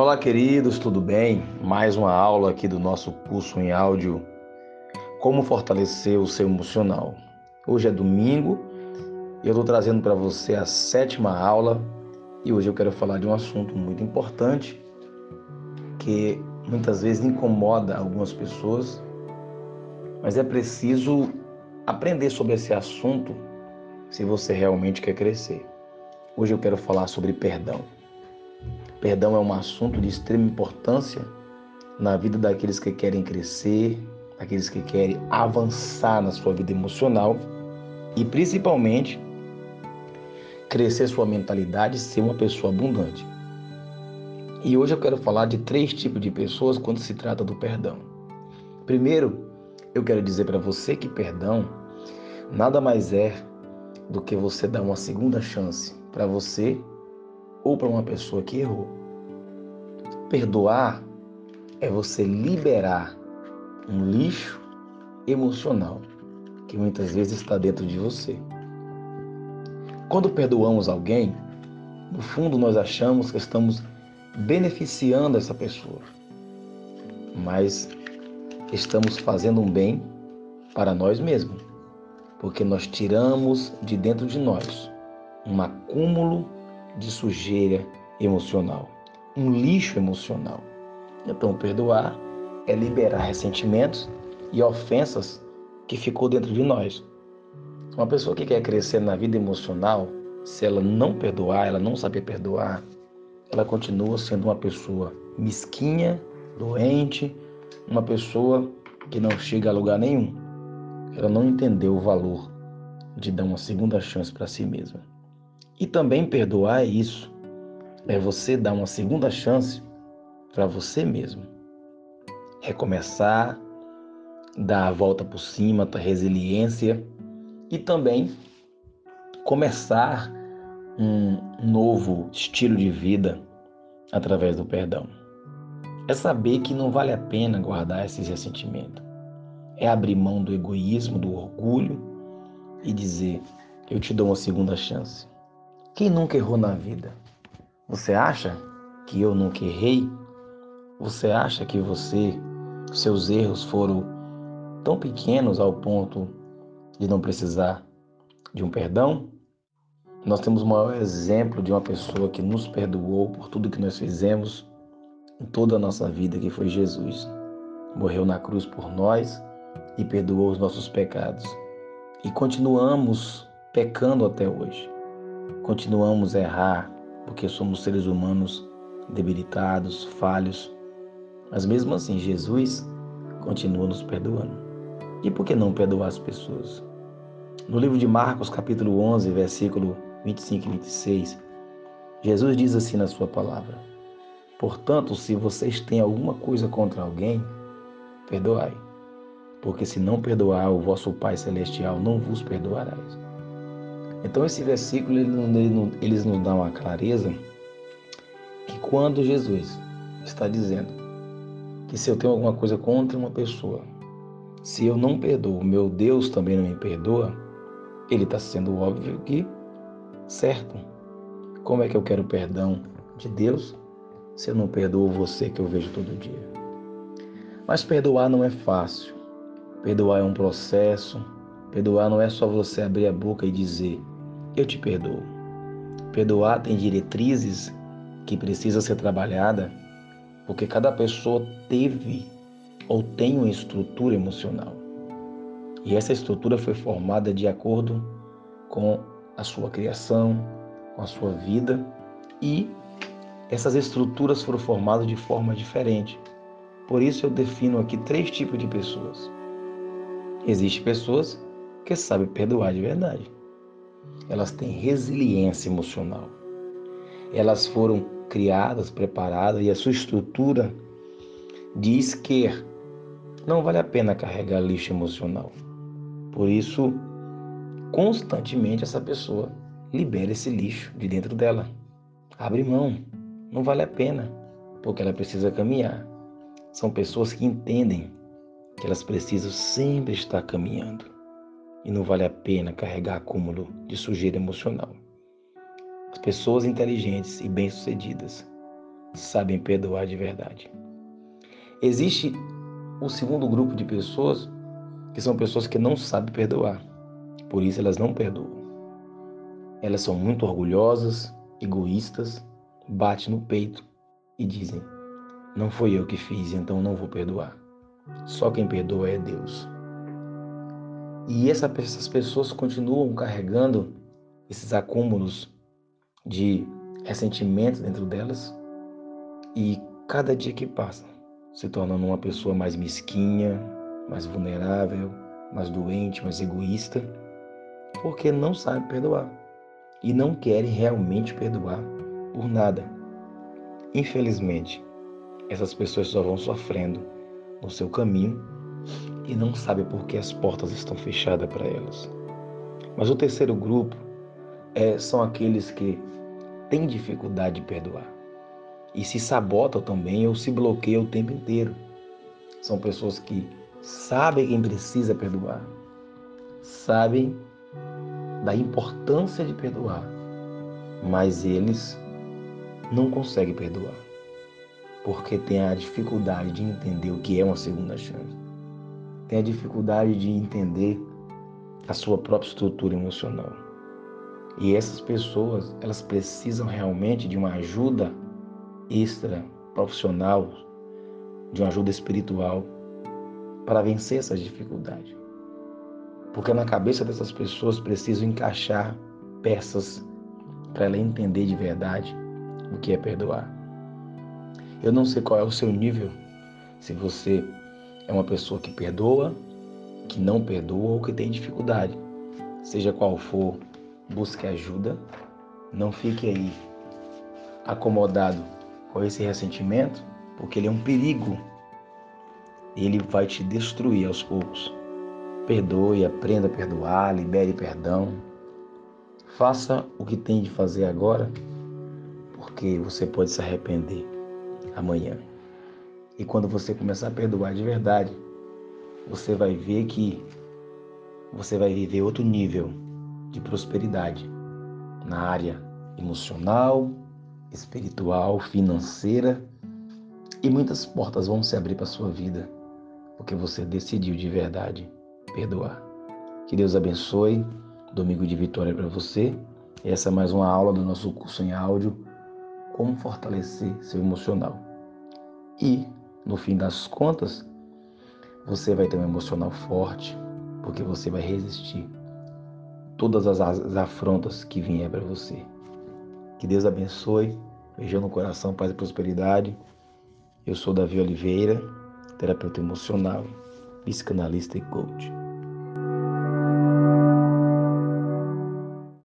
Olá, queridos, tudo bem? Mais uma aula aqui do nosso curso em áudio Como fortalecer o seu emocional. Hoje é domingo e eu estou trazendo para você a sétima aula e hoje eu quero falar de um assunto muito importante que muitas vezes incomoda algumas pessoas, mas é preciso aprender sobre esse assunto se você realmente quer crescer. Hoje eu quero falar sobre perdão. Perdão é um assunto de extrema importância na vida daqueles que querem crescer, daqueles que querem avançar na sua vida emocional e principalmente crescer sua mentalidade e ser uma pessoa abundante. E hoje eu quero falar de três tipos de pessoas quando se trata do perdão. Primeiro, eu quero dizer para você que perdão nada mais é do que você dar uma segunda chance para você ou para uma pessoa que errou. Perdoar é você liberar um lixo emocional que muitas vezes está dentro de você. Quando perdoamos alguém, no fundo nós achamos que estamos beneficiando essa pessoa, mas estamos fazendo um bem para nós mesmos, porque nós tiramos de dentro de nós um acúmulo de sujeira emocional, um lixo emocional. Então, perdoar é liberar ressentimentos e ofensas que ficou dentro de nós. Uma pessoa que quer crescer na vida emocional, se ela não perdoar, ela não saber perdoar, ela continua sendo uma pessoa mesquinha, doente, uma pessoa que não chega a lugar nenhum. Ela não entendeu o valor de dar uma segunda chance para si mesma. E também perdoar é isso. É você dar uma segunda chance para você mesmo. Recomeçar, dar a volta por cima, ter resiliência e também começar um novo estilo de vida através do perdão. É saber que não vale a pena guardar esses ressentimentos. É abrir mão do egoísmo, do orgulho e dizer: Eu te dou uma segunda chance. Quem nunca errou na vida? Você acha que eu nunca errei? Você acha que você, seus erros foram tão pequenos ao ponto de não precisar de um perdão? Nós temos o maior exemplo de uma pessoa que nos perdoou por tudo que nós fizemos em toda a nossa vida, que foi Jesus. Morreu na cruz por nós e perdoou os nossos pecados. E continuamos pecando até hoje. Continuamos a errar porque somos seres humanos debilitados, falhos. Mas mesmo assim, Jesus continua nos perdoando. E por que não perdoar as pessoas? No livro de Marcos, capítulo 11, versículo 25 e 26, Jesus diz assim na sua palavra: Portanto, se vocês têm alguma coisa contra alguém, perdoai, porque se não perdoar, o vosso Pai Celestial não vos perdoará. Então esse versículo ele, ele, eles nos dão a clareza que quando Jesus está dizendo que se eu tenho alguma coisa contra uma pessoa, se eu não perdoo, meu Deus também não me perdoa, ele está sendo óbvio que certo. Como é que eu quero perdão de Deus se eu não perdoo você que eu vejo todo dia? Mas perdoar não é fácil. Perdoar é um processo. Perdoar não é só você abrir a boca e dizer eu te perdoo. Perdoar tem diretrizes que precisa ser trabalhada, porque cada pessoa teve ou tem uma estrutura emocional. E essa estrutura foi formada de acordo com a sua criação, com a sua vida e essas estruturas foram formadas de forma diferente. Por isso eu defino aqui três tipos de pessoas. Existem pessoas que sabem perdoar de verdade elas têm resiliência emocional. Elas foram criadas, preparadas e a sua estrutura diz que não vale a pena carregar lixo emocional. Por isso, constantemente essa pessoa libera esse lixo de dentro dela. Abre mão, não vale a pena, porque ela precisa caminhar. São pessoas que entendem que elas precisam sempre estar caminhando e não vale a pena carregar acúmulo de sujeira emocional. As pessoas inteligentes e bem-sucedidas sabem perdoar de verdade. Existe o segundo grupo de pessoas que são pessoas que não sabem perdoar. Por isso elas não perdoam. Elas são muito orgulhosas, egoístas, batem no peito e dizem: Não foi eu que fiz, então não vou perdoar. Só quem perdoa é Deus. E essa, essas pessoas continuam carregando esses acúmulos de ressentimento dentro delas e cada dia que passa se tornando uma pessoa mais mesquinha, mais vulnerável, mais doente, mais egoísta, porque não sabe perdoar e não querem realmente perdoar por nada. Infelizmente, essas pessoas só vão sofrendo no seu caminho e não sabem por que as portas estão fechadas para elas. Mas o terceiro grupo é, são aqueles que têm dificuldade de perdoar. E se sabotam também ou se bloqueiam o tempo inteiro. São pessoas que sabem quem precisa perdoar, sabem da importância de perdoar, mas eles não conseguem perdoar. Porque tem a dificuldade de entender o que é uma segunda chance, tem a dificuldade de entender a sua própria estrutura emocional. E essas pessoas, elas precisam realmente de uma ajuda extra profissional, de uma ajuda espiritual para vencer essas dificuldades. Porque na cabeça dessas pessoas precisam encaixar peças para ela entender de verdade o que é perdoar. Eu não sei qual é o seu nível, se você é uma pessoa que perdoa, que não perdoa ou que tem dificuldade. Seja qual for, busque ajuda. Não fique aí acomodado com esse ressentimento, porque ele é um perigo. Ele vai te destruir aos poucos. Perdoe, aprenda a perdoar, libere perdão. Faça o que tem de fazer agora, porque você pode se arrepender amanhã. E quando você começar a perdoar de verdade, você vai ver que você vai viver outro nível de prosperidade na área emocional, espiritual, financeira e muitas portas vão se abrir para sua vida porque você decidiu de verdade perdoar. Que Deus abençoe. Domingo de vitória para você. Essa é mais uma aula do nosso curso em áudio como fortalecer seu emocional. E no fim das contas, você vai ter um emocional forte, porque você vai resistir todas as afrontas que vier para você. Que Deus abençoe. Beijão no coração, paz e prosperidade. Eu sou Davi Oliveira, terapeuta emocional, psicanalista e coach.